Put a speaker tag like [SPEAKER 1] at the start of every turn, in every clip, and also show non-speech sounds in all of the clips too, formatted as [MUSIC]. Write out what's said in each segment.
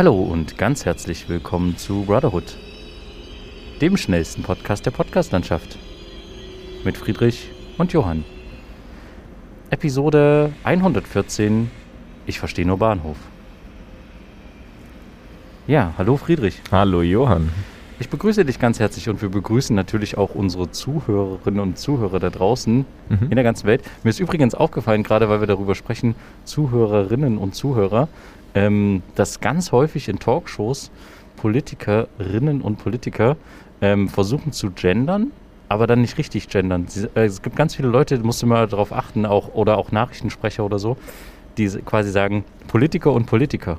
[SPEAKER 1] Hallo und ganz herzlich willkommen zu Brotherhood, dem schnellsten Podcast der Podcastlandschaft. Mit Friedrich und Johann. Episode 114 Ich verstehe nur Bahnhof. Ja, hallo Friedrich.
[SPEAKER 2] Hallo Johann.
[SPEAKER 1] Ich begrüße dich ganz herzlich und wir begrüßen natürlich auch unsere Zuhörerinnen und Zuhörer da draußen
[SPEAKER 2] Mhm.
[SPEAKER 1] in der ganzen Welt. Mir ist übrigens aufgefallen, gerade weil wir darüber sprechen, Zuhörerinnen und Zuhörer, ähm, dass ganz häufig in Talkshows Politikerinnen und Politiker ähm, versuchen zu gendern, aber dann nicht richtig gendern. Sie, äh, es gibt ganz viele Leute, da musst du mal darauf achten, auch, oder auch Nachrichtensprecher oder so, die quasi sagen Politiker und Politiker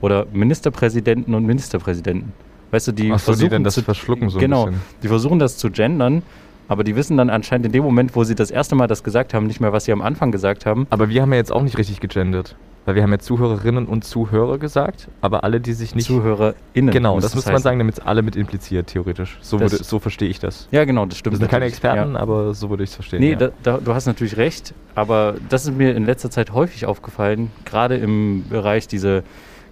[SPEAKER 1] oder Ministerpräsidenten und Ministerpräsidenten. Weißt du, die
[SPEAKER 2] die
[SPEAKER 1] versuchen
[SPEAKER 2] dann das
[SPEAKER 1] zu,
[SPEAKER 2] verschlucken so
[SPEAKER 1] genau, die versuchen das zu gendern, aber die wissen dann anscheinend in dem Moment, wo sie das erste Mal das gesagt haben, nicht mehr, was sie am Anfang gesagt haben.
[SPEAKER 2] Aber wir haben ja jetzt auch nicht richtig gegendert. Weil wir haben ja Zuhörerinnen und Zuhörer gesagt, aber alle, die sich nicht...
[SPEAKER 1] ZuhörerInnen.
[SPEAKER 2] Genau, das muss man
[SPEAKER 1] heißen.
[SPEAKER 2] sagen, damit es alle mit impliziert, theoretisch. So, würde, so verstehe ich das.
[SPEAKER 1] Ja, genau, das
[SPEAKER 2] Wir
[SPEAKER 1] stimmt.
[SPEAKER 2] sind keine. Experten,
[SPEAKER 1] Ja.
[SPEAKER 2] aber so würde ich es verstehen.
[SPEAKER 1] Nee,
[SPEAKER 2] ja.
[SPEAKER 1] da, da, du hast natürlich recht, aber das ist mir in letzter Zeit häufig aufgefallen, gerade im Bereich diese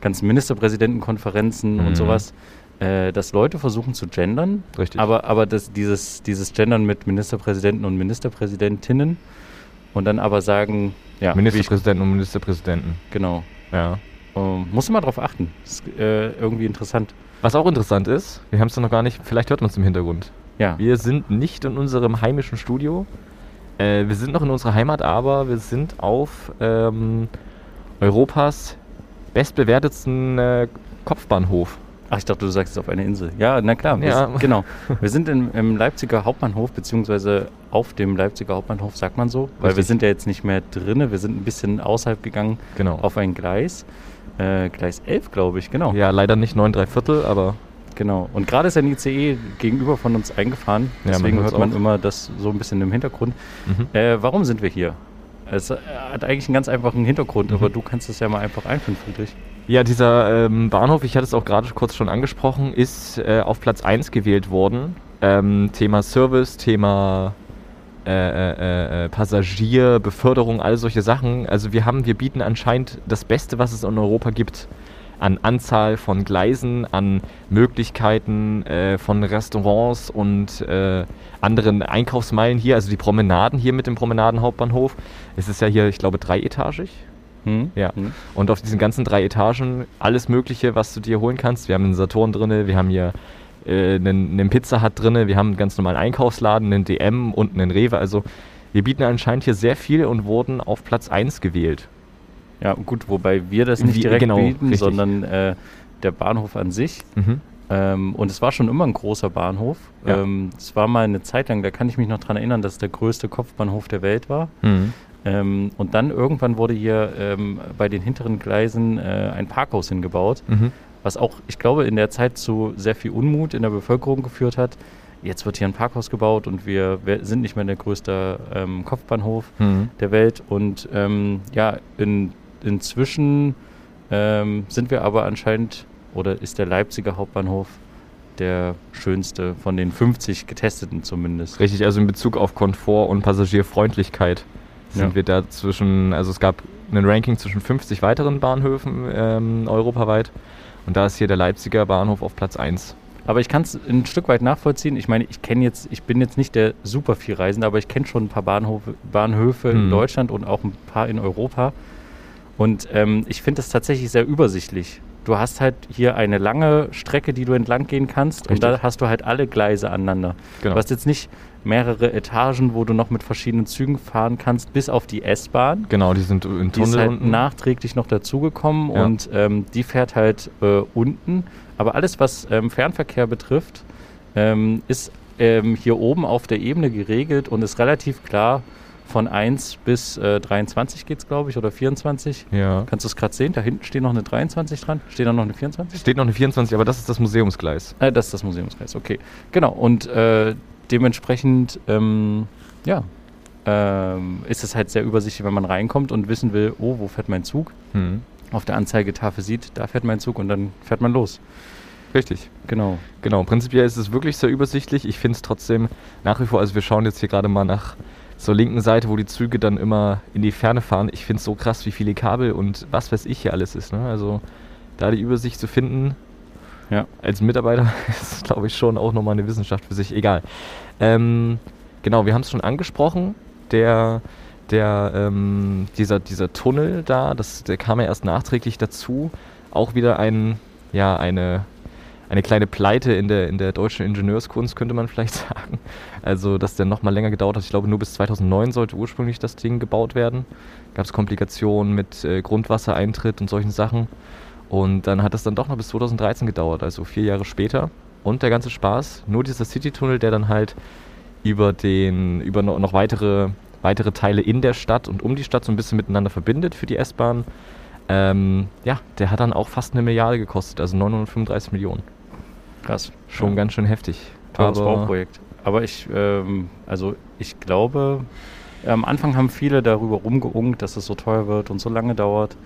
[SPEAKER 1] ganzen Ministerpräsidentenkonferenzen
[SPEAKER 2] Mhm.
[SPEAKER 1] und sowas, äh, dass Leute versuchen zu gendern,
[SPEAKER 2] Richtig.
[SPEAKER 1] aber, aber das, dieses, dieses Gendern mit Ministerpräsidenten und Ministerpräsidentinnen und dann aber sagen, ja, wie ich,
[SPEAKER 2] Ministerpräsidenten und Ministerpräsidenten.
[SPEAKER 1] genau.
[SPEAKER 2] Ja.
[SPEAKER 1] Ähm, musst du mal drauf achten. Das ist äh, irgendwie interessant.
[SPEAKER 2] Was auch interessant ist, wir haben es noch gar nicht, vielleicht hört man es im Hintergrund.
[SPEAKER 1] Ja,
[SPEAKER 2] Wir sind nicht in unserem heimischen Studio. Äh, wir sind noch in unserer Heimat, aber wir sind auf ähm, Europas bestbewertetsten äh, Kopfbahnhof.
[SPEAKER 1] Ach, ich dachte, du sagst es auf einer Insel. Ja, na klar. Wir
[SPEAKER 2] Ja.
[SPEAKER 1] sind, genau. Wir sind in, im Leipziger Hauptbahnhof, beziehungsweise auf dem Leipziger Hauptbahnhof, sagt man so. Weil wir
[SPEAKER 2] Richtig.
[SPEAKER 1] sind ja jetzt nicht mehr drinne. Wir sind ein bisschen außerhalb gegangen
[SPEAKER 2] Genau.
[SPEAKER 1] auf ein Gleis. Äh, Gleis 11, glaube ich, genau.
[SPEAKER 2] Ja, leider nicht 9 3 Viertel, aber
[SPEAKER 1] Genau. Und gerade ist ein ICE gegenüber von uns eingefahren.
[SPEAKER 2] Ja, man
[SPEAKER 1] Deswegen hört man
[SPEAKER 2] auch.
[SPEAKER 1] immer das so ein bisschen im Hintergrund.
[SPEAKER 2] mhm.
[SPEAKER 1] Äh, warum sind wir hier? Es äh, hat eigentlich einen ganz einfachen Hintergrund,
[SPEAKER 2] Mhm.
[SPEAKER 1] aber du kannst es ja mal einfach einführen, Friedrich.
[SPEAKER 2] Ja, dieser ähm, Bahnhof, ich hatte es auch gerade kurz schon angesprochen, ist äh, auf Platz 1 gewählt worden. Ähm, Thema Service, Thema äh, äh, äh, Passagier, Beförderung, all solche Sachen. Also wir haben, wir bieten anscheinend das Beste, was es in Europa gibt. An Anzahl von Gleisen, an Möglichkeiten äh, von Restaurants und äh, anderen Einkaufsmeilen hier, also die Promenaden hier mit dem Promenadenhauptbahnhof. Es ist ja hier, ich glaube, dreietagig.
[SPEAKER 1] Hm?
[SPEAKER 2] Ja.
[SPEAKER 1] Hm?
[SPEAKER 2] Und auf diesen ganzen drei Etagen alles Mögliche, was du dir holen kannst. Wir haben einen Saturn drin, wir haben hier äh, einen, einen Pizza Hut drin, wir haben einen ganz normalen Einkaufsladen, einen DM und einen Rewe. Also wir bieten anscheinend hier sehr viel und wurden auf Platz 1 gewählt.
[SPEAKER 1] Ja, gut, wobei wir das nicht direkt
[SPEAKER 2] genau,
[SPEAKER 1] bieten,
[SPEAKER 2] richtig.
[SPEAKER 1] sondern äh, der Bahnhof an sich.
[SPEAKER 2] Mhm.
[SPEAKER 1] Ähm, und es war schon immer ein großer Bahnhof.
[SPEAKER 2] Ja.
[SPEAKER 1] Ähm, es war mal eine Zeit lang, da kann ich mich noch dran erinnern, dass es der größte Kopfbahnhof der Welt war.
[SPEAKER 2] Mhm.
[SPEAKER 1] Ähm, und dann irgendwann wurde hier ähm, bei den hinteren Gleisen äh, ein Parkhaus hingebaut,
[SPEAKER 2] Mhm.
[SPEAKER 1] was auch, ich glaube, in der Zeit zu sehr viel Unmut in der Bevölkerung geführt hat. Jetzt wird hier ein Parkhaus gebaut und wir, sind nicht mehr der größte ähm, Kopfbahnhof
[SPEAKER 2] Mhm.
[SPEAKER 1] der Welt. Und ähm, ja, in, inzwischen ähm, sind wir aber anscheinend, oder ist der Leipziger Hauptbahnhof der schönste von den 50 getesteten zumindest.
[SPEAKER 2] Richtig, also in Bezug auf Komfort und Passagierfreundlichkeit sind
[SPEAKER 1] Ja.
[SPEAKER 2] wir da zwischen, also es gab ein Ranking zwischen 50 weiteren Bahnhöfen ähm, europaweit und da ist hier der Leipziger Bahnhof auf Platz 1.
[SPEAKER 1] Aber ich kann es ein Stück weit nachvollziehen. Ich meine, ich kenne jetzt, ich bin jetzt nicht der super viel Reisende, aber ich kenne schon ein paar Bahnhofe, Bahnhöfe in
[SPEAKER 2] Mhm.
[SPEAKER 1] Deutschland und auch ein paar in Europa. Und ähm, ich finde das tatsächlich sehr übersichtlich. Du hast halt hier eine lange Strecke, die du entlang gehen kannst und da
[SPEAKER 2] Richtig.
[SPEAKER 1] hast du halt alle Gleise aneinander.
[SPEAKER 2] Genau.
[SPEAKER 1] Du hast jetzt nicht mehrere Etagen, wo du noch mit verschiedenen Zügen fahren kannst, bis auf die S-Bahn.
[SPEAKER 2] Genau, die sind im
[SPEAKER 1] Die ist
[SPEAKER 2] Tunnel
[SPEAKER 1] halt
[SPEAKER 2] unten.
[SPEAKER 1] nachträglich noch dazugekommen
[SPEAKER 2] Ja.
[SPEAKER 1] und ähm, die fährt halt äh, unten. Aber alles, was ähm, Fernverkehr betrifft, ähm, ist ähm, hier oben auf der Ebene geregelt und ist relativ klar. Von 1 bis äh, 23 geht es, glaube ich, oder 24.
[SPEAKER 2] Ja.
[SPEAKER 1] Kannst du es gerade sehen? Da hinten steht noch eine 23 dran. Steht da noch eine 24?
[SPEAKER 2] Steht noch eine 24, aber das ist das Museumsgleis.
[SPEAKER 1] Äh, das ist das Museumskreis, okay. Genau, und äh, dementsprechend, ähm, ja, ähm, ist es halt sehr übersichtlich, wenn man reinkommt und wissen will, oh, wo fährt mein Zug?
[SPEAKER 2] Hm.
[SPEAKER 1] Auf der Anzeigetafel sieht, da fährt mein Zug und dann fährt man los.
[SPEAKER 2] Richtig.
[SPEAKER 1] Genau.
[SPEAKER 2] Genau, prinzipiell ist es wirklich sehr übersichtlich. Ich finde es trotzdem nach wie vor, also wir schauen jetzt hier gerade mal nach zur linken Seite, wo die Züge dann immer in die Ferne fahren. Ich finde es so krass, wie viele Kabel und was weiß ich hier alles ist. Ne? Also da die Übersicht zu finden,
[SPEAKER 1] Ja.
[SPEAKER 2] als Mitarbeiter, [LAUGHS] ist, glaube ich, schon auch nochmal eine Wissenschaft für sich. Egal. Ähm, genau, wir haben es schon angesprochen. Der, der, ähm, dieser, dieser Tunnel da, das, der kam ja erst nachträglich dazu. Auch wieder ein, ja, eine, eine kleine Pleite in der, in der deutschen Ingenieurskunst, könnte man [LAUGHS] vielleicht sagen. Also, dass der nochmal länger gedauert hat. Ich glaube, nur bis 2009 sollte ursprünglich das Ding gebaut werden. Gab es Komplikationen mit äh, Grundwassereintritt und solchen Sachen. Und dann hat es dann doch noch bis 2013 gedauert, also vier Jahre später. Und der ganze Spaß, nur dieser Citytunnel, der dann halt über den, über no- noch weitere, weitere Teile in der Stadt und um die Stadt so ein bisschen miteinander verbindet für die S-Bahn. Ähm, ja, der hat dann auch fast eine Milliarde gekostet, also 935 Millionen.
[SPEAKER 1] Krass.
[SPEAKER 2] Schon
[SPEAKER 1] Ja.
[SPEAKER 2] ganz schön heftig.
[SPEAKER 1] Teures Bauprojekt. Aber ich, ähm, also ich glaube, am Anfang haben viele darüber rumgeungt, dass es so teuer wird und so lange dauert.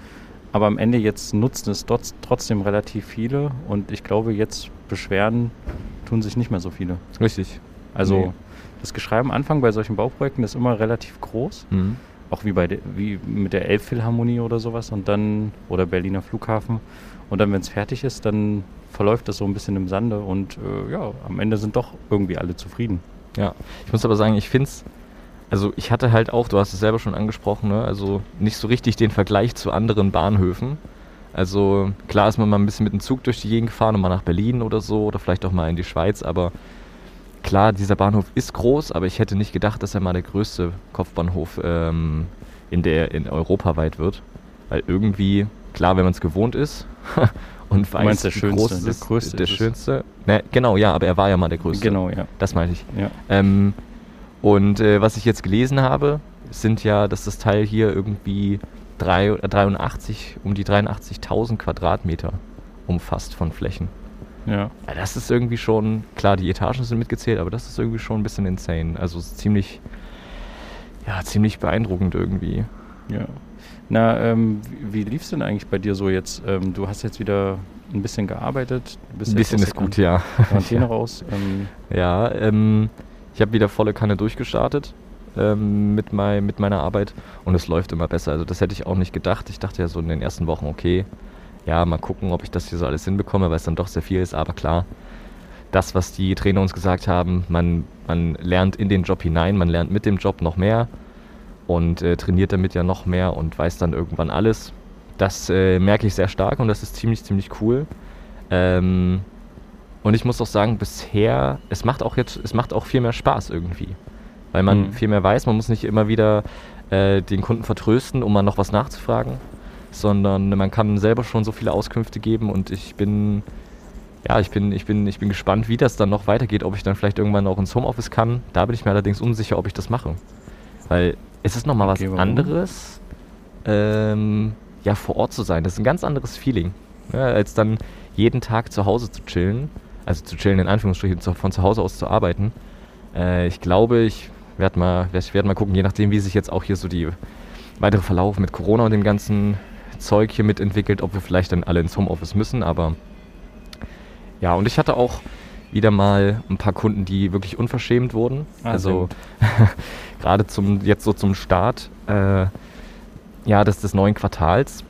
[SPEAKER 1] Aber am Ende jetzt nutzen es trotz, trotzdem relativ viele und ich glaube, jetzt beschweren tun sich nicht mehr so viele.
[SPEAKER 2] Richtig.
[SPEAKER 1] Also
[SPEAKER 2] Nee.
[SPEAKER 1] das Geschrei am Anfang bei solchen Bauprojekten ist immer relativ groß.
[SPEAKER 2] Mhm.
[SPEAKER 1] Auch wie bei de, wie mit der Elbphilharmonie oder sowas und dann oder Berliner Flughafen. Und dann, wenn es fertig ist, dann verläuft das so ein bisschen im Sande und äh, ja, am Ende sind doch irgendwie alle zufrieden.
[SPEAKER 2] Ja, ich muss aber sagen, ich finde es, also ich hatte halt auch, du hast es selber schon angesprochen, ne? also nicht so richtig den Vergleich zu anderen Bahnhöfen. Also klar ist man mal ein bisschen mit dem Zug durch die Gegend gefahren und mal nach Berlin oder so oder vielleicht auch mal in die Schweiz, aber klar, dieser Bahnhof ist groß, aber ich hätte nicht gedacht, dass er mal der größte Kopfbahnhof ähm, in der in Europa weit wird. Weil irgendwie, klar, wenn man es gewohnt ist [LAUGHS] und weiß,
[SPEAKER 1] meinst der schönste, der
[SPEAKER 2] ist,
[SPEAKER 1] größte
[SPEAKER 2] der schönste. Ne, genau, ja, aber er war ja mal der größte.
[SPEAKER 1] Genau, ja.
[SPEAKER 2] Das meinte ich.
[SPEAKER 1] ja.
[SPEAKER 2] Ähm, und äh, was ich jetzt gelesen habe, sind ja, dass das Teil hier irgendwie drei, äh, 83, um die 83.000 Quadratmeter umfasst von Flächen.
[SPEAKER 1] Ja,
[SPEAKER 2] Ja, das ist irgendwie schon, klar, die Etagen sind mitgezählt, aber das ist irgendwie schon ein bisschen insane. Also ziemlich, ja, ziemlich beeindruckend irgendwie.
[SPEAKER 1] ja. Na, ähm, wie, wie lief es denn eigentlich bei dir so jetzt? Ähm, du hast jetzt wieder ein bisschen gearbeitet.
[SPEAKER 2] Ein bisschen ist gut, ja.
[SPEAKER 1] Quarantäne [LAUGHS] raus. Ähm,
[SPEAKER 2] Ja, ähm, ich habe wieder volle Kanne durchgestartet ähm, mit, mei mit meiner Arbeit und es läuft immer besser. Also das hätte ich auch nicht gedacht. Ich dachte ja so in den ersten Wochen, okay, ja, mal gucken, ob ich das hier so alles hinbekomme, weil es dann doch sehr viel ist. Aber klar, das, was die Trainer uns gesagt haben, man, man lernt in den Job hinein, man lernt mit dem Job noch mehr und äh, trainiert damit ja noch mehr und weiß dann irgendwann alles. Das äh, merke ich sehr stark und das ist ziemlich, ziemlich cool. Ähm, und ich muss auch sagen, bisher, es macht auch jetzt, es macht auch viel mehr Spaß irgendwie. Weil man
[SPEAKER 1] Mhm.
[SPEAKER 2] viel mehr weiß, man muss nicht immer wieder äh, den Kunden vertrösten, um mal noch was nachzufragen, sondern man kann selber schon so viele Auskünfte geben und ich bin, ja, ich bin, ich bin, ich bin gespannt, wie das dann noch weitergeht, ob ich dann vielleicht irgendwann auch ins Homeoffice kann. Da bin ich mir allerdings unsicher, ob ich das mache. Weil es ist nochmal
[SPEAKER 1] Okay,
[SPEAKER 2] was
[SPEAKER 1] warum?
[SPEAKER 2] anderes, ähm, ja, vor Ort zu sein. Das ist ein ganz anderes Feeling, ja, als dann jeden Tag zu Hause zu chillen. Also zu chillen in Anführungsstrichen, zu, von zu Hause aus zu arbeiten. Äh, ich glaube, ich werde mal, werd mal gucken, je nachdem, wie sich jetzt auch hier so die weitere Verlauf mit Corona und dem ganzen Zeug hier mitentwickelt, ob wir vielleicht dann alle ins Homeoffice müssen. Aber ja, und ich hatte auch wieder mal ein paar Kunden, die wirklich unverschämt wurden.
[SPEAKER 1] Ah,
[SPEAKER 2] also [LAUGHS] gerade zum jetzt so zum Start äh, ja, des, des neuen Quartals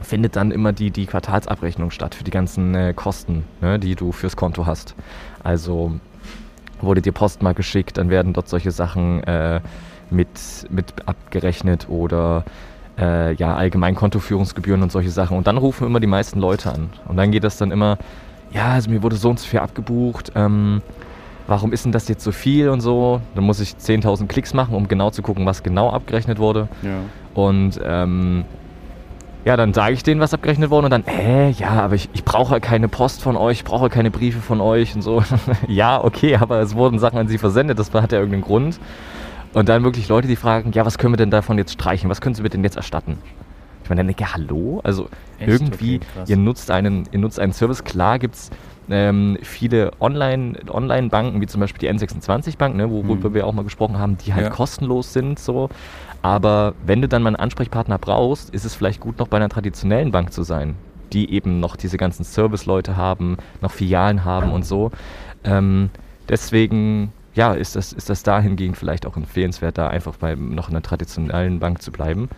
[SPEAKER 2] findet dann immer die, die Quartalsabrechnung statt für die ganzen äh, Kosten, ne, die du fürs Konto hast. Also wurde dir Post mal geschickt, dann werden dort solche Sachen äh, mit, mit abgerechnet oder äh, ja, allgemein und solche Sachen. Und dann rufen immer die meisten Leute an. Und dann geht das dann immer, ja, also mir wurde so und so viel abgebucht, ähm, warum ist denn das jetzt so viel und so? Dann muss ich 10.000 Klicks machen, um genau zu gucken, was genau abgerechnet wurde.
[SPEAKER 1] ja.
[SPEAKER 2] Und ähm, ja, dann sage ich denen, was abgerechnet wurde und dann, äh, ja, aber ich, ich brauche keine Post von euch, ich brauche keine Briefe von euch und so. [LAUGHS] ja, okay, aber es wurden Sachen an sie versendet, das hat ja irgendeinen Grund. Und dann wirklich Leute, die fragen, ja, was können wir denn davon jetzt streichen? Was können sie mir denn jetzt erstatten? Ich meine, dann denke ich, hallo? Also
[SPEAKER 1] Echt?
[SPEAKER 2] irgendwie,
[SPEAKER 1] Okay,
[SPEAKER 2] ihr nutzt einen, ihr nutzt einen Service. Klar gibt es ähm, viele Online- Online-Banken, wie zum Beispiel die N26-Bank, ne, worüber
[SPEAKER 1] Mhm.
[SPEAKER 2] wir auch mal gesprochen haben, die halt
[SPEAKER 1] Ja.
[SPEAKER 2] kostenlos sind. So. Aber wenn du dann mal einen Ansprechpartner brauchst, ist es vielleicht gut, noch bei einer traditionellen Bank zu sein, die eben noch diese ganzen Service-Leute haben, noch Filialen haben und so. Ähm, deswegen ja, ist das, ist das dahingehend vielleicht auch empfehlenswert, da einfach bei noch einer traditionellen Bank zu bleiben.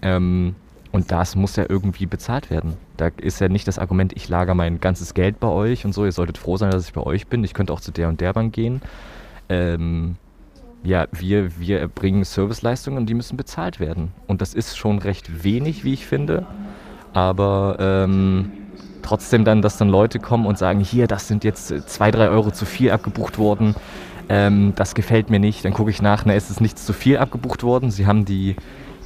[SPEAKER 2] Ähm, und das muss ja irgendwie bezahlt werden. Da ist ja nicht das Argument, ich lager mein ganzes Geld bei euch und so, ihr solltet froh sein, dass ich bei euch bin. Ich könnte auch zu der und der Bank gehen. Ähm, ja, wir, wir erbringen Serviceleistungen und die müssen bezahlt werden. Und das ist schon recht wenig, wie ich finde. Aber ähm, trotzdem dann, dass dann Leute kommen und sagen, hier, das sind jetzt zwei, drei Euro zu viel abgebucht worden. Ähm, das gefällt mir nicht. Dann gucke ich nach, na, ist es nichts zu viel abgebucht worden. Sie haben die,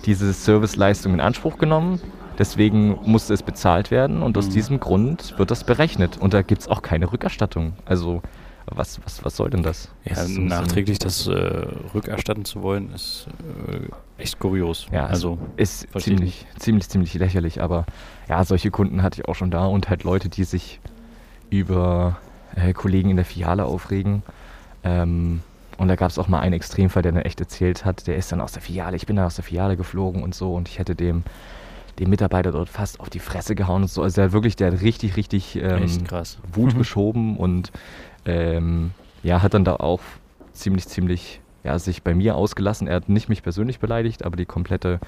[SPEAKER 2] diese Serviceleistung in Anspruch genommen. Deswegen musste es bezahlt werden und aus
[SPEAKER 1] Mhm.
[SPEAKER 2] diesem Grund wird das berechnet. Und da gibt es auch keine Rückerstattung. Also, was, was, was soll denn das?
[SPEAKER 1] Ja,
[SPEAKER 2] das
[SPEAKER 1] nachträglich das äh, rückerstatten zu wollen, ist äh, echt kurios.
[SPEAKER 2] Ja,
[SPEAKER 1] also
[SPEAKER 2] ist ziemlich, ziemlich, ziemlich lächerlich. Aber ja, solche Kunden hatte ich auch schon da und halt Leute, die sich über äh, Kollegen in der Filiale aufregen. Ähm, und da gab es auch mal einen Extremfall, der dann echt erzählt hat, der ist dann aus der Filiale, ich bin dann aus der Filiale geflogen und so und ich hätte dem, dem Mitarbeiter dort fast auf die Fresse gehauen und so. Also der hat wirklich, der hat richtig, richtig ähm,
[SPEAKER 1] echt krass.
[SPEAKER 2] Wut
[SPEAKER 1] Mhm.
[SPEAKER 2] geschoben und ähm, ja, hat dann da auch ziemlich, ziemlich ja, sich bei mir ausgelassen. Er hat nicht mich persönlich beleidigt, aber die komplette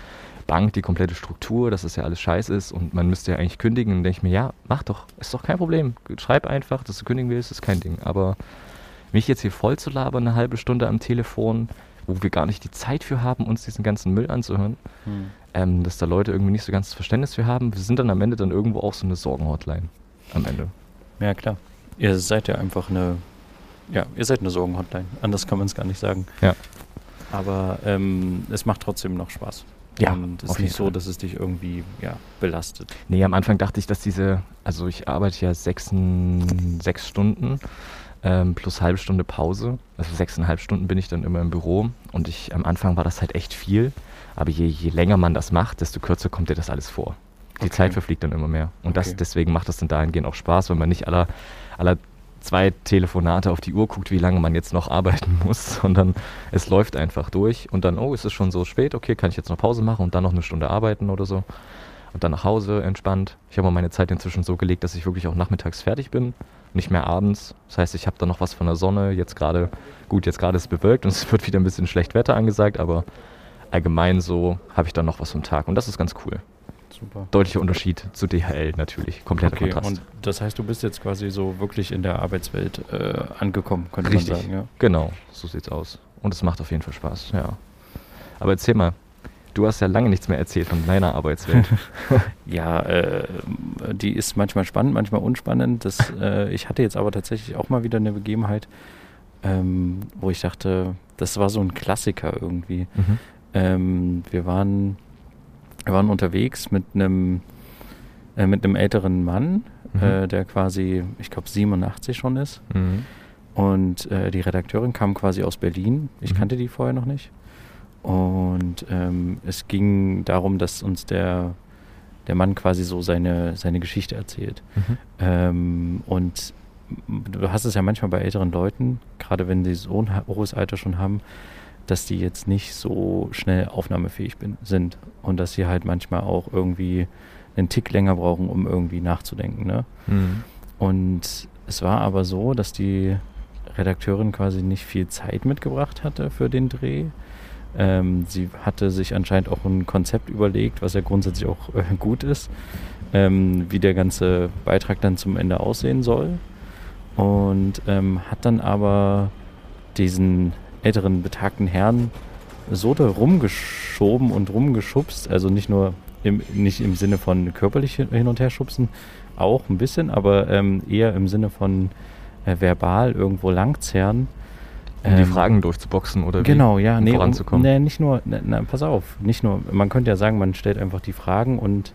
[SPEAKER 2] Bank, die komplette Struktur, dass das ja alles scheiße ist und man müsste ja eigentlich kündigen. Und denke ich mir, ja, mach doch, ist doch kein Problem. Schreib einfach, dass du kündigen willst, ist kein Ding. Aber mich jetzt hier voll zu labern, eine halbe Stunde am Telefon, wo wir gar nicht die Zeit für haben, uns diesen ganzen Müll anzuhören,
[SPEAKER 1] Hm.
[SPEAKER 2] Ähm, dass da Leute irgendwie nicht so ganz das Verständnis für haben. Wir sind dann am Ende dann irgendwo auch so eine Sorgenhotline. Am Ende.
[SPEAKER 1] Ja, klar. Ihr seid ja einfach eine, ja, ihr seid eine Sorgenhotline. Anders kann man es gar nicht sagen.
[SPEAKER 2] Ja.
[SPEAKER 1] Aber ähm, es macht trotzdem noch Spaß.
[SPEAKER 2] Ja,
[SPEAKER 1] Und es
[SPEAKER 2] auf
[SPEAKER 1] ist nicht so,
[SPEAKER 2] Fall.
[SPEAKER 1] dass es dich irgendwie ja, belastet.
[SPEAKER 2] Nee, am Anfang dachte ich, dass diese, also ich arbeite ja sechs, sechs Stunden ähm, plus halbe Stunde Pause. Also sechseinhalb Stunden bin ich dann immer im Büro und ich am Anfang war das halt echt viel. Aber je, je länger man das macht, desto kürzer kommt dir das alles vor. Die
[SPEAKER 1] Okay.
[SPEAKER 2] Zeit verfliegt dann immer mehr. Und das,
[SPEAKER 1] Okay.
[SPEAKER 2] deswegen macht das dann dahingehend auch Spaß, wenn man nicht aller, aller zwei Telefonate auf die Uhr guckt, wie lange man jetzt noch arbeiten [LAUGHS] muss, sondern es läuft einfach durch und dann, oh, es ist schon so spät, okay, kann ich jetzt noch Pause machen und dann noch eine Stunde arbeiten oder so. Und dann nach Hause entspannt. Ich habe meine Zeit inzwischen so gelegt, dass ich wirklich auch nachmittags fertig bin, nicht mehr abends. Das heißt, ich habe dann noch was von der Sonne. Jetzt gerade, gut, jetzt gerade ist es bewölkt und es [LAUGHS] wird wieder ein bisschen schlecht Wetter angesagt, aber allgemein so habe ich dann noch was vom Tag und das ist ganz cool.
[SPEAKER 1] Super.
[SPEAKER 2] Deutlicher Unterschied zu DHL natürlich, kompletter
[SPEAKER 1] Okay,
[SPEAKER 2] Kontrast.
[SPEAKER 1] und das heißt, du bist jetzt quasi so wirklich in der Arbeitswelt äh, angekommen, könnte
[SPEAKER 2] Richtig.
[SPEAKER 1] man sagen. Ja.
[SPEAKER 2] Genau, so sieht's aus. Und es macht auf jeden Fall Spaß, ja. Aber erzähl mal, du hast ja lange nichts mehr erzählt von deiner Arbeitswelt. [LAUGHS] [LAUGHS]
[SPEAKER 1] Ja, äh, die ist manchmal spannend, manchmal unspannend. Das, äh, ich hatte jetzt aber tatsächlich auch mal wieder eine Begebenheit, ähm, wo ich dachte, das war so ein Klassiker irgendwie.
[SPEAKER 2] mhm.
[SPEAKER 1] Ähm, wir, waren, wir waren unterwegs mit einem äh, mit einem älteren Mann,
[SPEAKER 2] Mhm.
[SPEAKER 1] äh, der quasi, ich glaube, 87 schon ist.
[SPEAKER 2] Mhm.
[SPEAKER 1] Und äh, die Redakteurin kam quasi aus Berlin. Ich
[SPEAKER 2] Mhm.
[SPEAKER 1] kannte die vorher noch nicht. Und ähm, es ging darum, dass uns der, der Mann quasi so seine, seine Geschichte erzählt.
[SPEAKER 2] Mhm.
[SPEAKER 1] Ähm, und du hast es ja manchmal bei älteren Leuten, gerade wenn sie so ein hohes Alter schon haben, dass die jetzt nicht so schnell aufnahmefähig bin, sind. Und dass sie halt manchmal auch irgendwie einen Tick länger brauchen, um irgendwie nachzudenken. Ne?
[SPEAKER 2] Mhm.
[SPEAKER 1] Und es war aber so, dass die Redakteurin quasi nicht viel Zeit mitgebracht hatte für den Dreh. Ähm, sie hatte sich anscheinend auch ein Konzept überlegt, was ja grundsätzlich auch äh, gut ist, ähm, wie der ganze Beitrag dann zum Ende aussehen soll. Und ähm, hat dann aber diesen älteren betagten Herrn so da rumgeschoben und rumgeschubst, also nicht nur im, nicht im Sinne von körperlich hin und her schubsen, auch ein bisschen, aber ähm, eher im Sinne von äh, verbal irgendwo langzerren.
[SPEAKER 2] Um die
[SPEAKER 1] Ähm,
[SPEAKER 2] Fragen durchzuboxen oder wie?
[SPEAKER 1] Genau, ja,
[SPEAKER 2] um
[SPEAKER 1] nee, um,
[SPEAKER 2] voranzukommen.
[SPEAKER 1] nee, nicht nur, ne, na, pass auf, nicht nur, man könnte ja sagen, man stellt einfach die Fragen und,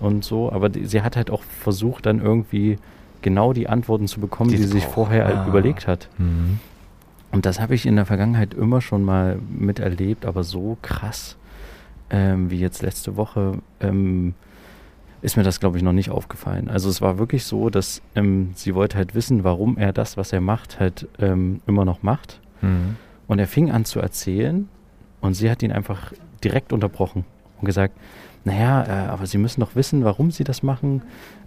[SPEAKER 1] und so, aber die, sie hat halt auch versucht, dann irgendwie genau die Antworten zu bekommen, die,
[SPEAKER 2] Die sie
[SPEAKER 1] sich
[SPEAKER 2] braucht.
[SPEAKER 1] vorher halt
[SPEAKER 2] Ah.
[SPEAKER 1] überlegt hat.
[SPEAKER 2] Mhm.
[SPEAKER 1] Und das habe ich in der Vergangenheit immer schon mal miterlebt, aber so krass ähm, wie jetzt letzte Woche ähm, ist mir das, glaube ich, noch nicht aufgefallen. Also es war wirklich so, dass ähm, sie wollte halt wissen, warum er das, was er macht, halt ähm, immer noch macht.
[SPEAKER 2] Mhm.
[SPEAKER 1] Und er fing an zu erzählen und sie hat ihn einfach direkt unterbrochen und gesagt, naja, äh, aber Sie müssen doch wissen, warum Sie das machen.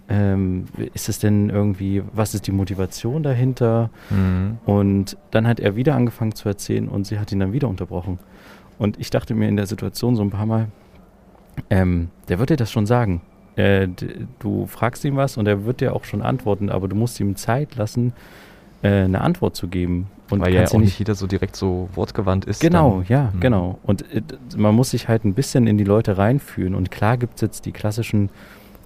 [SPEAKER 1] Ähm, ist es denn irgendwie, was ist die Motivation dahinter?
[SPEAKER 2] Mhm.
[SPEAKER 1] Und dann hat er wieder angefangen zu erzählen und sie hat ihn dann wieder unterbrochen. Und ich dachte mir in der Situation so ein paar Mal, ähm, der wird dir das schon sagen. äh, du fragst ihm was und er wird dir auch schon antworten, aber du musst ihm Zeit lassen, äh, eine Antwort zu geben. Und
[SPEAKER 2] Weil ja auch nicht jeder so direkt so wortgewandt ist.
[SPEAKER 1] Genau, dann. ja, mhm. genau. Und äh, man muss sich halt ein bisschen in die Leute reinfühlen. Und klar gibt es jetzt die klassischen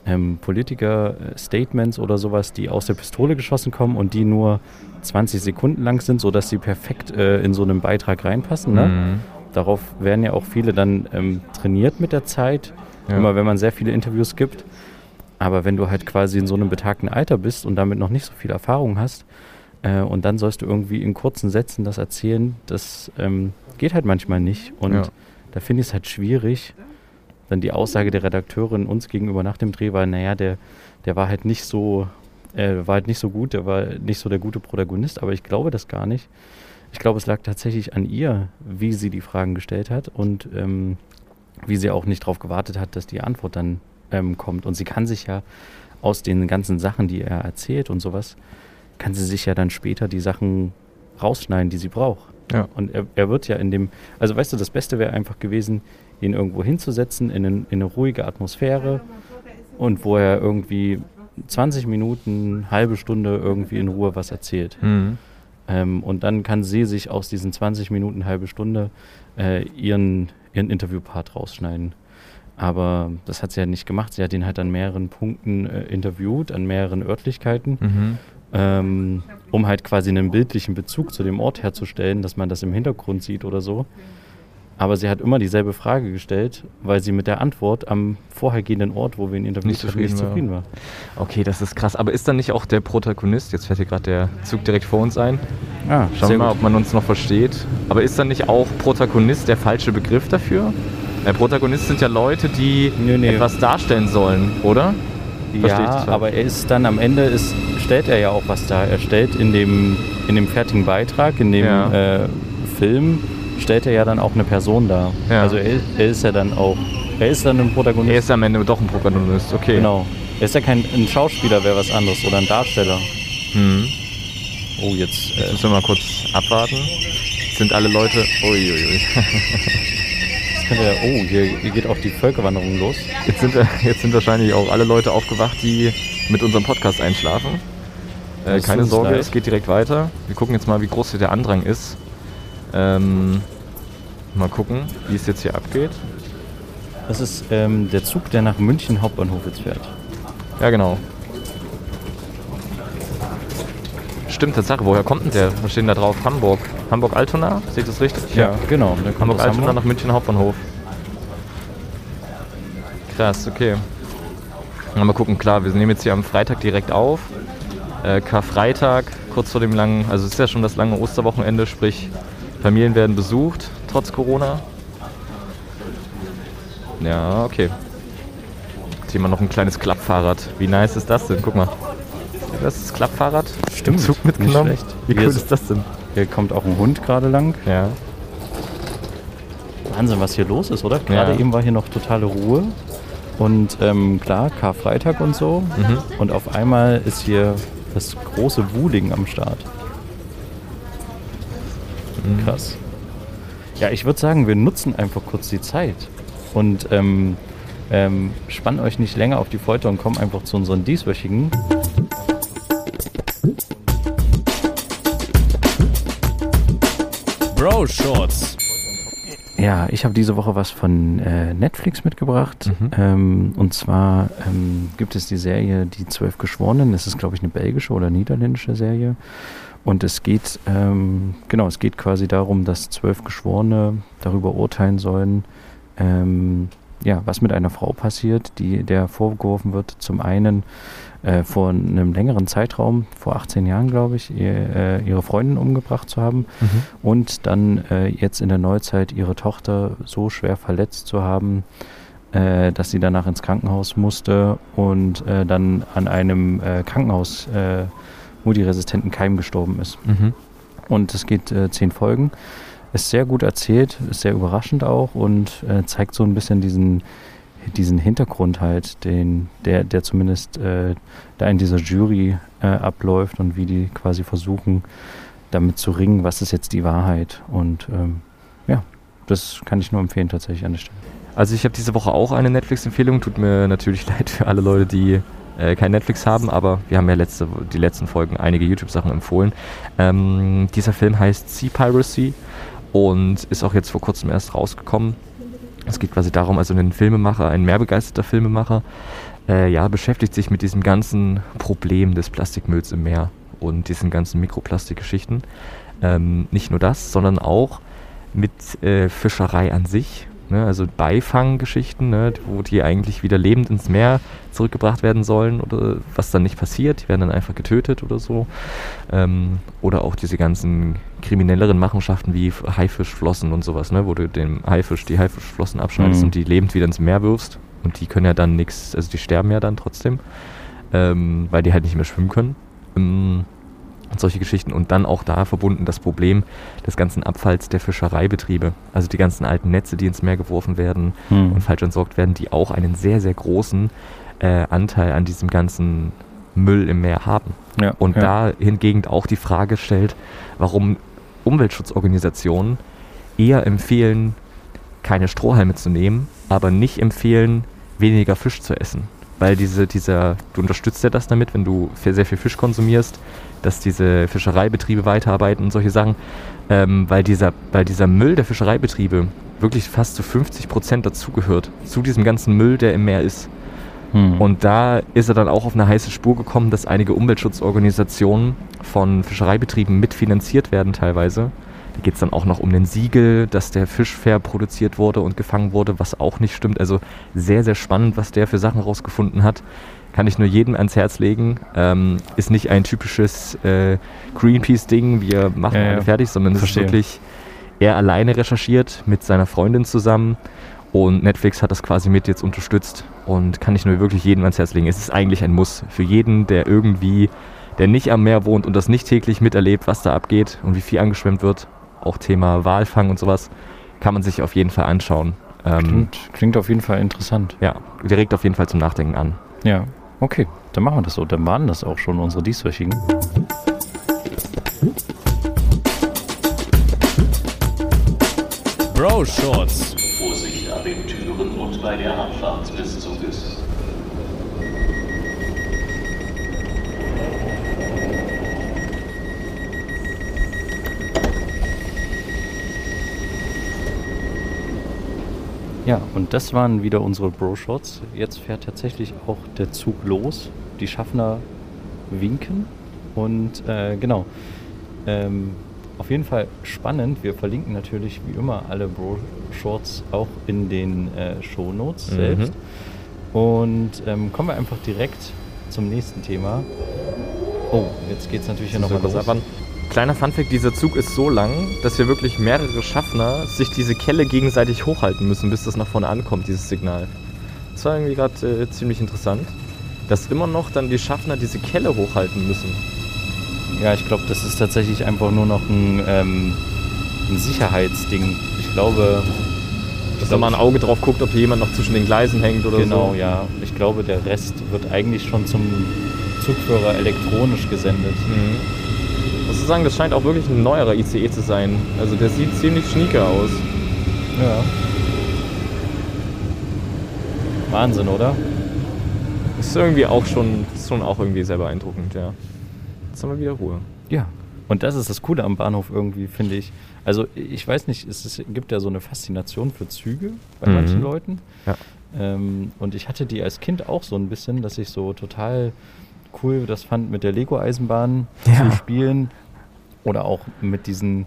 [SPEAKER 1] ähm, Politiker-Statements oder sowas, die aus der Pistole geschossen kommen und die nur 20 Sekunden lang sind, sodass sie perfekt äh, in so einen Beitrag reinpassen. Ne? Mhm. Darauf werden ja auch viele dann ähm, trainiert mit der Zeit, ja. immer wenn man sehr viele Interviews gibt. Aber wenn du halt quasi in so einem betagten Alter bist und damit noch nicht so viel Erfahrung hast, äh, und dann sollst du irgendwie in kurzen Sätzen das erzählen, das ähm, geht halt manchmal nicht. Und ja. da finde ich es halt schwierig. Dann die Aussage der Redakteurin uns gegenüber nach dem Dreh war, naja, der, der war halt nicht so, äh, war halt nicht so gut, der war nicht so der gute Protagonist, aber ich glaube das gar nicht. Ich glaube, es lag tatsächlich an ihr, wie sie die Fragen gestellt hat und ähm, wie sie auch nicht darauf gewartet hat, dass die Antwort dann ähm, kommt. Und sie kann sich ja aus den ganzen Sachen, die er erzählt und sowas, kann sie sich ja dann später die Sachen rausschneiden, die sie braucht. Ja. Und er, er wird ja in dem, also weißt du, das Beste wäre einfach gewesen, ihn irgendwo hinzusetzen, in, in eine ruhige Atmosphäre und wo er irgendwie 20 Minuten, halbe Stunde irgendwie in Ruhe was erzählt. Mhm. Ähm, und dann kann sie sich aus diesen 20 Minuten, halbe Stunde äh, ihren, ihren Interviewpart rausschneiden. Aber das hat sie ja nicht gemacht. Sie hat ihn halt an mehreren Punkten äh, interviewt, an mehreren Örtlichkeiten. Mhm ähm, um halt quasi einen bildlichen Bezug zu dem Ort herzustellen, dass man das im Hintergrund sieht oder so. Aber sie hat immer dieselbe Frage gestellt, weil sie mit der Antwort am vorhergehenden Ort, wo wir ihn interviewt nicht
[SPEAKER 2] haben, nicht zufrieden war. Okay, das ist krass. Aber ist dann nicht auch der Protagonist, jetzt fährt hier gerade der Zug direkt vor uns ein. Ah, Schauen wir mal, ob man uns noch versteht. Aber ist dann nicht auch Protagonist der falsche Begriff dafür? Der Protagonist sind ja Leute, die nee, nee. etwas darstellen sollen, oder?
[SPEAKER 1] ja, aber er ist dann am Ende ist, stellt er ja auch was dar. Er stellt in dem, in dem fertigen Beitrag, in dem ja. äh, Film, stellt er ja dann auch eine Person dar. Ja. Also er, er, ist ja dann auch, er ist dann ein Protagonist.
[SPEAKER 2] Er ist am Ende doch ein Protagonist, okay.
[SPEAKER 1] Genau. Er ist ja kein ein Schauspieler, wäre was anderes oder ein Darsteller. Hm.
[SPEAKER 2] Oh, jetzt. Äh, jetzt müssen wir mal kurz abwarten. Sind alle Leute. Uiuiui.
[SPEAKER 1] könnte, oh, hier, hier, geht auch die Völkerwanderung los.
[SPEAKER 2] Jetzt sind, jetzt sind wahrscheinlich auch alle Leute aufgewacht, die mit unserem Podcast einschlafen. Äh, keine Sorge, leid. es geht direkt weiter. Wir gucken jetzt mal, wie groß hier der Andrang ist. Ähm, mal gucken, wie es jetzt hier abgeht.
[SPEAKER 1] Das ist ähm, der Zug, der nach München Hauptbahnhof jetzt fährt.
[SPEAKER 2] Ja, genau. Stimmt, Tatsache. Woher kommt denn der? Was steht denn da drauf? Hamburg. Hamburg-Altona? Sehe ich das richtig?
[SPEAKER 1] Ja, genau.
[SPEAKER 2] Hamburg-Altona nach München Hauptbahnhof. Krass, okay. Mal gucken, klar, wir nehmen jetzt hier am Freitag direkt auf. Äh, Karfreitag, kurz vor dem langen, also es ist ja schon das lange Osterwochenende, sprich Familien werden besucht, trotz Corona. Ja, okay. Hier mal noch ein kleines Klappfahrrad. Wie nice ist das denn? Guck mal. Das ist das Klappfahrrad.
[SPEAKER 1] Stimmt. Zug mitgenommen. Nicht
[SPEAKER 2] schlecht. Wie cool ist, ist das denn?
[SPEAKER 1] Hier kommt auch ein Hund gerade lang.
[SPEAKER 2] Ja.
[SPEAKER 1] Wahnsinn, was hier los ist, oder? Gerade ja. eben war hier noch totale Ruhe. Und ähm, klar, Karfreitag und so. Mhm. Und auf einmal ist hier das große Wuling am Start. Mhm. Krass. Ja, ich würde sagen, wir nutzen einfach kurz die Zeit. Und ähm, ähm, spann euch nicht länger auf die Folter und kommen einfach zu unseren dieswöchigen. Bro Shorts. Ja, ich habe diese Woche was von äh, Netflix mitgebracht. Mhm. Ähm, und zwar ähm, gibt es die Serie Die Zwölf Geschworenen. Das ist, glaube ich, eine belgische oder niederländische Serie. Und es geht, ähm, genau, es geht quasi darum, dass zwölf Geschworene darüber urteilen sollen, ähm, ja, was mit einer Frau passiert, die der vorgeworfen wird, zum einen äh, vor einem längeren Zeitraum, vor 18 Jahren, glaube ich, ihr, äh, ihre Freundin umgebracht zu haben mhm. und dann äh, jetzt in der Neuzeit ihre Tochter so schwer verletzt zu haben, äh, dass sie danach ins Krankenhaus musste und äh, dann an einem äh, Krankenhaus multiresistenten Keim gestorben ist. Mhm. Und es geht zehn Folgen. Ist sehr gut erzählt, ist sehr überraschend auch und zeigt so ein bisschen diesen diesen Hintergrund halt, den, der, der zumindest äh, da in dieser Jury äh, abläuft und wie die quasi versuchen, damit zu ringen, was ist jetzt die Wahrheit. Und ähm, ja, das kann ich nur empfehlen tatsächlich an der Stelle.
[SPEAKER 2] Also ich habe diese Woche auch eine Netflix-Empfehlung. Tut mir natürlich [LAUGHS] leid für alle Leute, die äh, kein Netflix haben, aber wir haben ja letzte, die letzten Folgen einige YouTube-Sachen empfohlen. Ähm, dieser Film heißt Sea Piracy und ist auch jetzt vor kurzem erst rausgekommen. Es geht quasi darum, also ein Filmemacher, ein mehr begeisterter Filmemacher, äh, ja, beschäftigt sich mit diesem ganzen Problem des Plastikmülls im Meer und diesen ganzen Mikroplastikgeschichten. Ähm, nicht nur das, sondern auch mit äh, Fischerei an sich. Ne? Also Beifanggeschichten, ne? wo die eigentlich wieder lebend ins Meer zurückgebracht werden sollen oder was dann nicht passiert. Die werden dann einfach getötet oder so. Ähm, oder auch diese ganzen kriminelleren Machenschaften wie Haifischflossen und sowas, ne? wo du dem Haifisch die Haifischflossen abschneidest
[SPEAKER 1] Mhm.
[SPEAKER 2] und die lebend wieder ins Meer wirfst. Und die können ja dann nichts, also die sterben ja dann trotzdem, ähm, weil die halt nicht mehr schwimmen können. Ähm, und solche Geschichten. Und dann auch da verbunden das Problem des ganzen Abfalls der Fischereibetriebe. Also die ganzen alten Netze, die ins Meer geworfen werden
[SPEAKER 1] Hm.
[SPEAKER 2] und falsch entsorgt werden, die auch einen sehr, sehr großen äh, Anteil an diesem ganzen Müll im Meer haben.
[SPEAKER 1] Ja,
[SPEAKER 2] Und
[SPEAKER 1] ja.
[SPEAKER 2] da hingegen auch die Frage stellt, warum Umweltschutzorganisationen eher empfehlen, keine Strohhalme zu nehmen, aber nicht empfehlen, weniger Fisch zu essen. Weil diese, dieser, du unterstützt ja das damit, wenn du sehr, sehr viel Fisch konsumierst, dass diese Fischereibetriebe weiterarbeiten und solche Sachen, ähm, weil, dieser, weil dieser Müll der Fischereibetriebe wirklich fast zu 50 Prozent dazugehört, zu diesem ganzen Müll, der im Meer ist.
[SPEAKER 1] Hm.
[SPEAKER 2] Und da ist er dann auch auf eine heiße Spur gekommen, dass einige Umweltschutzorganisationen von Fischereibetrieben mitfinanziert werden teilweise. Da geht es dann auch noch um den Siegel, dass der Fisch fair produziert wurde und gefangen wurde, was auch nicht stimmt. Also sehr, sehr spannend, was der für Sachen rausgefunden hat. Kann ich nur jedem ans Herz legen. Ähm, ist nicht ein typisches äh, Greenpeace-Ding, wir machen
[SPEAKER 1] Ja, ja.
[SPEAKER 2] alle fertig, sondern es ist wirklich er alleine recherchiert mit seiner Freundin zusammen. Und Netflix hat das quasi mit jetzt unterstützt und kann ich nur wirklich jedem ans Herz legen. Es ist eigentlich ein Muss für jeden, der irgendwie, der nicht am Meer wohnt und das nicht täglich miterlebt, was da abgeht und wie viel angeschwemmt wird. Auch Thema Walfang und sowas kann man sich auf jeden Fall anschauen. Ähm,
[SPEAKER 1] klingt, klingt auf jeden Fall interessant.
[SPEAKER 2] ja, direkt auf jeden Fall zum Nachdenken an.
[SPEAKER 1] Ja, okay. Dann machen wir das so. Dann waren das auch schon unsere dieswöchigen.
[SPEAKER 3] Bro Shorts.
[SPEAKER 4] Vorsicht an den Türen und bei der Abfahrt des Zuges.
[SPEAKER 1] Ja, und das waren wieder unsere Bro-Shots. Jetzt fährt tatsächlich auch der Zug los. Die Schaffner winken. Und äh, genau. Ähm, auf jeden Fall spannend. Wir verlinken natürlich wie immer alle Bro-Shorts auch in den äh, Shownotes
[SPEAKER 2] Mhm.
[SPEAKER 1] selbst. Und ähm, kommen wir einfach direkt zum nächsten Thema. Oh, jetzt geht es natürlich hier nochmal los.
[SPEAKER 2] ab- Kleiner Funfact, dieser Zug ist so lang, dass wir wirklich mehrere Schaffner sich diese Kelle gegenseitig hochhalten müssen, bis das nach vorne ankommt, dieses Signal. Das war irgendwie gerade äh, ziemlich interessant, dass immer noch dann die Schaffner diese Kelle hochhalten müssen.
[SPEAKER 1] Ja, ich glaube, das ist tatsächlich einfach nur noch ein, ähm, ein Sicherheitsding. Ich glaube.
[SPEAKER 2] Dass da mal ein Auge drauf guckt, ob hier jemand noch zwischen den Gleisen hängt oder
[SPEAKER 1] Genau,
[SPEAKER 2] so.
[SPEAKER 1] ja. Ich glaube, der Rest wird eigentlich schon zum Zugführer elektronisch gesendet.
[SPEAKER 2] Mhm. Muss sagen, das scheint auch wirklich ein neuerer ICE zu sein. Also der sieht ziemlich schnieke aus.
[SPEAKER 1] Ja. Wahnsinn, oder?
[SPEAKER 2] Ist irgendwie auch schon, ist schon auch irgendwie sehr beeindruckend, ja. Jetzt haben wir wieder Ruhe.
[SPEAKER 1] Ja. Und das ist das Coole am Bahnhof irgendwie, finde ich. Also, ich weiß nicht, es ist, gibt ja so eine Faszination für Züge bei
[SPEAKER 2] Mhm.
[SPEAKER 1] manchen Leuten.
[SPEAKER 2] Ja.
[SPEAKER 1] Ähm, und ich hatte die als Kind auch so ein bisschen, dass ich so total cool das fand, mit der Lego-Eisenbahn
[SPEAKER 2] Ja.
[SPEAKER 1] zu spielen. Oder auch mit diesen,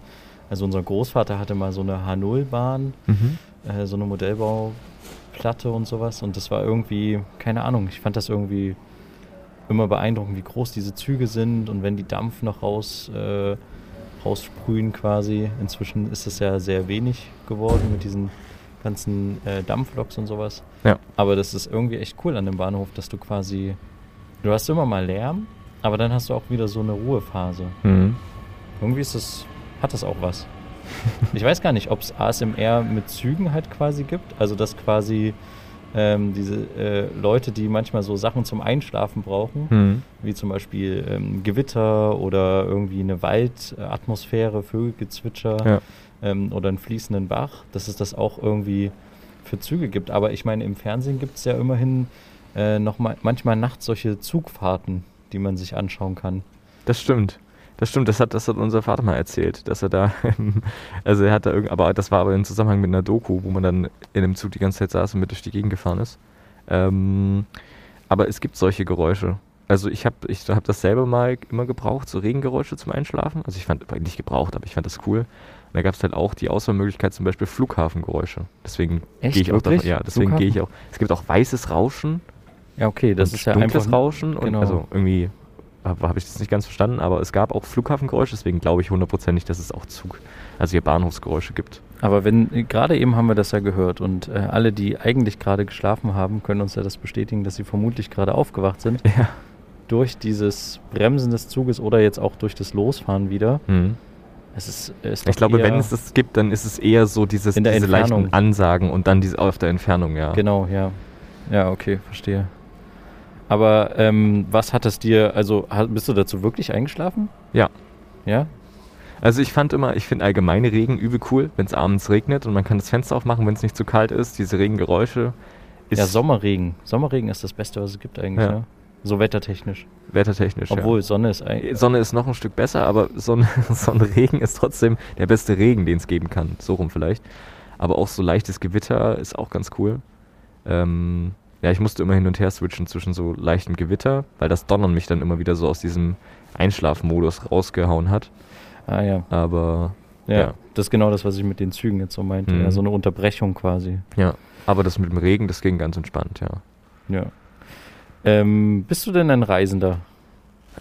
[SPEAKER 1] also unser Großvater hatte mal so eine H0-Bahn,
[SPEAKER 2] Mhm.
[SPEAKER 1] äh, so eine Modellbauplatte und sowas. Und das war irgendwie, keine Ahnung, ich fand das irgendwie immer beeindruckend, wie groß diese Züge sind und wenn die Dampf noch raus, äh, raussprühen quasi. Inzwischen ist es ja sehr wenig geworden mit diesen ganzen äh, Dampfloks und sowas.
[SPEAKER 2] Ja.
[SPEAKER 1] Aber das ist irgendwie echt cool an dem Bahnhof, dass du quasi, du hast immer mal Lärm, aber dann hast du auch wieder so eine Ruhephase.
[SPEAKER 2] Mhm.
[SPEAKER 1] Irgendwie ist das, hat das auch was. [LAUGHS] Ich weiß gar nicht, ob es ASMR mit Zügen halt quasi gibt. Also dass quasi ähm, diese äh, Leute, die manchmal so Sachen zum Einschlafen brauchen,
[SPEAKER 2] Mhm.
[SPEAKER 1] wie zum Beispiel ähm, Gewitter oder irgendwie eine Waldatmosphäre, Vögelgezwitscher
[SPEAKER 2] Ja.
[SPEAKER 1] ähm, oder einen fließenden Bach, dass es das auch irgendwie für Züge gibt. Aber ich meine, im Fernsehen gibt es ja immerhin äh, noch mal, manchmal nachts solche Zugfahrten, die man sich anschauen kann.
[SPEAKER 2] Das stimmt. Das stimmt, das hat, das hat unser Vater mal erzählt, dass er da, [LAUGHS] also er hat da irgend, aber das war aber im Zusammenhang mit einer Doku, wo man dann in dem Zug die ganze Zeit saß und mit durch die Gegend gefahren ist. Ähm, aber es gibt solche Geräusche. Also ich habe ich hab das selber mal immer gebraucht, so Regengeräusche zum Einschlafen. Also ich fand, nicht gebraucht, aber ich fand das cool. Und da gab es halt auch die Auswahlmöglichkeit zum Beispiel Flughafengeräusche. Deswegen gehe ich auch davon,
[SPEAKER 1] Wirklich?
[SPEAKER 2] ja, deswegen gehe ich auch. Es gibt auch weißes Rauschen
[SPEAKER 1] Ja, okay, das
[SPEAKER 2] und
[SPEAKER 1] ist ja
[SPEAKER 2] dunkles
[SPEAKER 1] einfach.
[SPEAKER 2] Rauschen und
[SPEAKER 1] genau.
[SPEAKER 2] also irgendwie habe hab ich das nicht ganz verstanden, aber es gab auch Flughafengeräusche, deswegen glaube ich hundertprozentig, dass es auch Zug, also hier Bahnhofsgeräusche gibt.
[SPEAKER 1] Aber wenn, gerade eben haben wir das ja gehört und äh, alle, die eigentlich gerade geschlafen haben, können uns ja das bestätigen, dass sie vermutlich gerade aufgewacht sind.
[SPEAKER 2] Ja.
[SPEAKER 1] Durch dieses Bremsen des Zuges oder jetzt auch durch das Losfahren wieder.
[SPEAKER 2] Mhm.
[SPEAKER 1] Es ist, ist
[SPEAKER 2] Ich glaube, wenn es das gibt, dann ist es eher so dieses, diese
[SPEAKER 1] Entfernung.
[SPEAKER 2] leichten Ansagen und dann diese auf der Entfernung, ja.
[SPEAKER 1] Genau, ja. Ja, okay, verstehe. Aber ähm, was hat es dir, also bist du dazu wirklich eingeschlafen?
[SPEAKER 2] Ja.
[SPEAKER 1] Ja?
[SPEAKER 2] Also ich fand immer, ich finde allgemeine Regen übel cool, wenn es abends regnet und man kann das Fenster aufmachen, wenn es nicht zu kalt ist. Diese Regengeräusche ist
[SPEAKER 1] ja, Sommerregen. Sommerregen ist das Beste, was es gibt eigentlich,
[SPEAKER 2] Ja.
[SPEAKER 1] ne? So wettertechnisch.
[SPEAKER 2] wettertechnisch.
[SPEAKER 1] Obwohl, Sonne ist
[SPEAKER 2] ja.
[SPEAKER 1] eigentlich.
[SPEAKER 2] Sonne ist noch ein Stück besser, aber Sonne, [LAUGHS] Sonnenregen ist trotzdem der beste Regen, den es geben kann. So rum vielleicht. Aber auch so leichtes Gewitter ist auch ganz cool. Ähm, ja, ich musste immer hin und her switchen zwischen so leichtem Gewitter, weil das Donnern mich dann immer wieder so aus diesem Einschlafmodus rausgehauen hat.
[SPEAKER 1] Ah ja.
[SPEAKER 2] Aber
[SPEAKER 1] ja.
[SPEAKER 2] Ja.
[SPEAKER 1] Das ist genau das, was ich mit den Zügen jetzt so meinte.
[SPEAKER 2] Mhm.
[SPEAKER 1] Ja, so eine Unterbrechung quasi.
[SPEAKER 2] ja, aber das mit dem Regen, das ging ganz entspannt, ja.
[SPEAKER 1] Ja. Ähm, bist du denn ein Reisender?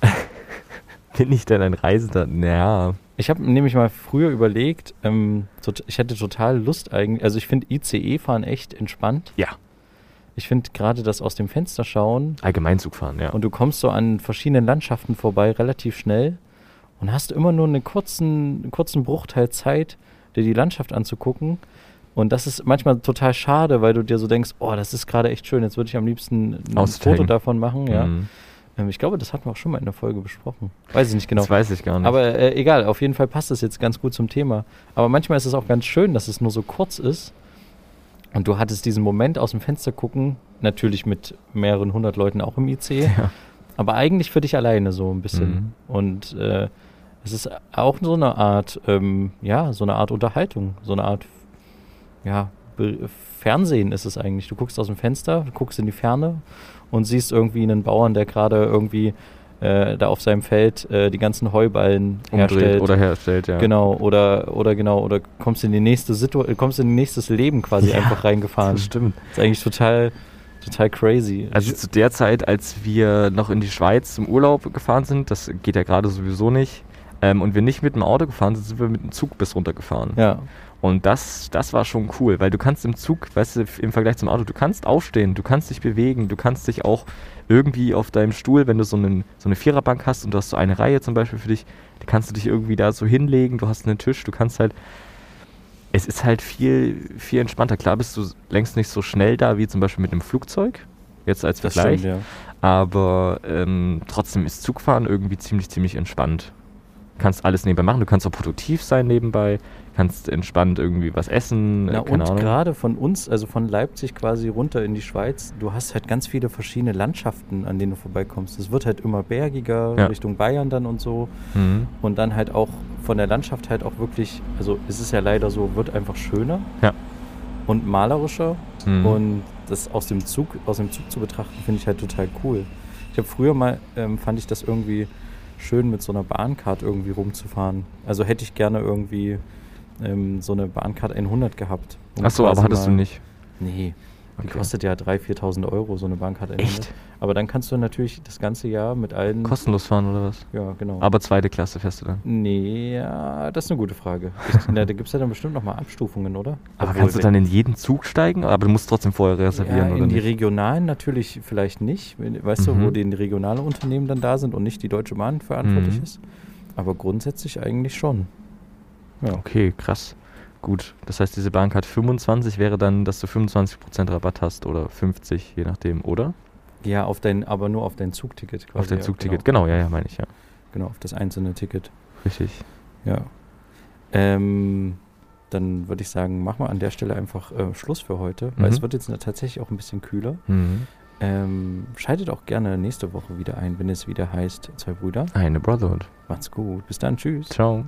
[SPEAKER 1] [LAUGHS]
[SPEAKER 2] Bin ich denn ein Reisender? Naja.
[SPEAKER 1] Ich habe nämlich mal früher überlegt, ähm, ich hätte total Lust eigentlich, also ich finde ICE-Fahren echt entspannt.
[SPEAKER 2] Ja.
[SPEAKER 1] Ich finde gerade das aus dem Fenster schauen
[SPEAKER 2] Allgemeinzug fahren, ja.
[SPEAKER 1] und du kommst so an verschiedenen Landschaften vorbei relativ schnell und hast immer nur einen kurzen, einen kurzen Bruchteil Zeit, dir die Landschaft anzugucken. Und das ist manchmal total schade, weil du dir so denkst, oh, das ist gerade echt schön, jetzt würde ich am liebsten ein
[SPEAKER 2] Aussteigen.
[SPEAKER 1] Foto davon machen. Ja.
[SPEAKER 2] Mhm.
[SPEAKER 1] Ähm, ich glaube, das hatten wir auch schon mal in der Folge besprochen. Weiß ich nicht genau.
[SPEAKER 2] Das weiß ich gar nicht.
[SPEAKER 1] Aber äh, egal, auf jeden Fall passt es jetzt ganz gut zum Thema. Aber manchmal ist es auch ganz schön, dass es nur so kurz ist. Und du hattest diesen Moment aus dem Fenster gucken, natürlich mit mehreren hundert Leuten auch im IC,
[SPEAKER 2] Ja.
[SPEAKER 1] aber eigentlich für dich alleine so ein bisschen.
[SPEAKER 2] Mhm.
[SPEAKER 1] Und äh, es ist auch so eine Art, ähm, ja, so eine Art Unterhaltung, so eine Art, ja, Be Fernsehen ist es eigentlich. Du guckst aus dem Fenster, du guckst in die Ferne und siehst irgendwie einen Bauern, der gerade irgendwie äh, da auf seinem Feld äh, die ganzen Heuballen
[SPEAKER 2] Umdreht
[SPEAKER 1] herstellt.
[SPEAKER 2] oder herstellt, ja.
[SPEAKER 1] Genau, oder, oder genau, oder kommst in die nächste Situ kommst in nächstes Leben quasi
[SPEAKER 2] Ja,
[SPEAKER 1] einfach reingefahren.
[SPEAKER 2] Das stimmt.
[SPEAKER 1] Das ist eigentlich total, total crazy.
[SPEAKER 2] Also zu der Zeit, als wir noch in die Schweiz zum Urlaub gefahren sind, das geht ja gerade sowieso nicht, ähm, und wir nicht mit dem Auto gefahren sind, sind wir mit dem Zug bis runtergefahren.
[SPEAKER 1] ja,
[SPEAKER 2] Und das, das war schon cool, weil du kannst im Zug, weißt du, im Vergleich zum Auto, du kannst aufstehen, du kannst dich bewegen, du kannst dich auch irgendwie auf deinem Stuhl, wenn du so, einen, so eine Viererbank hast und du hast so eine Reihe zum Beispiel für dich, kannst du dich irgendwie da so hinlegen, du hast einen Tisch, du kannst halt, es ist halt viel, viel entspannter. Klar bist du längst nicht so schnell da wie zum Beispiel mit einem Flugzeug, jetzt als Vergleich,
[SPEAKER 1] stimmt, ja.
[SPEAKER 2] aber ähm, trotzdem ist Zugfahren irgendwie ziemlich, ziemlich entspannt. Kannst alles nebenbei machen, du kannst auch produktiv sein nebenbei, kannst entspannt irgendwie was essen, äh,
[SPEAKER 1] Na
[SPEAKER 2] keine
[SPEAKER 1] und gerade von uns, also von Leipzig quasi runter in die Schweiz, du hast halt ganz viele verschiedene Landschaften, an denen du vorbeikommst. Es wird halt immer bergiger,
[SPEAKER 2] Ja.
[SPEAKER 1] Richtung Bayern dann und so.
[SPEAKER 2] Mhm.
[SPEAKER 1] Und dann halt auch von der Landschaft halt auch wirklich, also es ist ja leider so, wird einfach schöner
[SPEAKER 2] Ja.
[SPEAKER 1] und malerischer.
[SPEAKER 2] Mhm.
[SPEAKER 1] Und das aus dem Zug, aus dem Zug zu betrachten, finde ich halt total cool. Ich habe früher mal, ähm, fand ich das irgendwie schön, mit so einer Bahncard irgendwie rumzufahren. Also hätte ich gerne irgendwie ähm, so eine Bahncard 100 gehabt. um
[SPEAKER 2] Achso, aber hattest du nicht.
[SPEAKER 1] Nee, die
[SPEAKER 2] Okay.
[SPEAKER 1] kostet ja 3.000, 4.000 Euro, so eine Bahncard 100.
[SPEAKER 2] Echt?
[SPEAKER 1] Aber dann kannst du natürlich das ganze Jahr mit allen...
[SPEAKER 2] Kostenlos fahren oder was?
[SPEAKER 1] Ja, genau.
[SPEAKER 2] Aber zweite Klasse fährst du dann.
[SPEAKER 1] Nee, ja, das ist eine gute Frage. Ich, na, da gibt es ja dann bestimmt nochmal Abstufungen, oder?
[SPEAKER 2] Aber
[SPEAKER 1] Obwohl,
[SPEAKER 2] kannst du dann in jeden Zug steigen? Aber du musst trotzdem vorher reservieren,
[SPEAKER 1] ja,
[SPEAKER 2] oder
[SPEAKER 1] in die
[SPEAKER 2] nicht?
[SPEAKER 1] regionalen natürlich vielleicht nicht. Weißt du, wo
[SPEAKER 2] Mhm.
[SPEAKER 1] die regionale Unternehmen dann da sind und nicht die Deutsche Bahn verantwortlich
[SPEAKER 2] Mhm.
[SPEAKER 1] ist. Aber grundsätzlich eigentlich schon. Ja.
[SPEAKER 2] Okay, krass. Gut, das heißt, diese Bahncard 25 wäre dann, dass du 25% Rabatt hast oder 50, je nachdem, oder?
[SPEAKER 1] Ja, auf dein, aber nur auf dein Zugticket quasi.
[SPEAKER 2] Auf dein
[SPEAKER 1] ja,
[SPEAKER 2] Zugticket. Genau, ja, ja, meine ich, ja.
[SPEAKER 1] Genau, auf das einzelne Ticket.
[SPEAKER 2] Richtig.
[SPEAKER 1] Ja. Ähm, dann würde ich sagen, machen wir an der Stelle einfach äh, Schluss für heute, weil
[SPEAKER 2] Mhm.
[SPEAKER 1] es wird jetzt tatsächlich auch ein bisschen kühler.
[SPEAKER 2] Mhm.
[SPEAKER 1] Ähm, schaltet auch gerne nächste Woche wieder ein, wenn es wieder heißt, zwei Brüder.
[SPEAKER 2] Eine Brotherhood.
[SPEAKER 1] Macht's gut. Bis dann. Tschüss.
[SPEAKER 2] Ciao.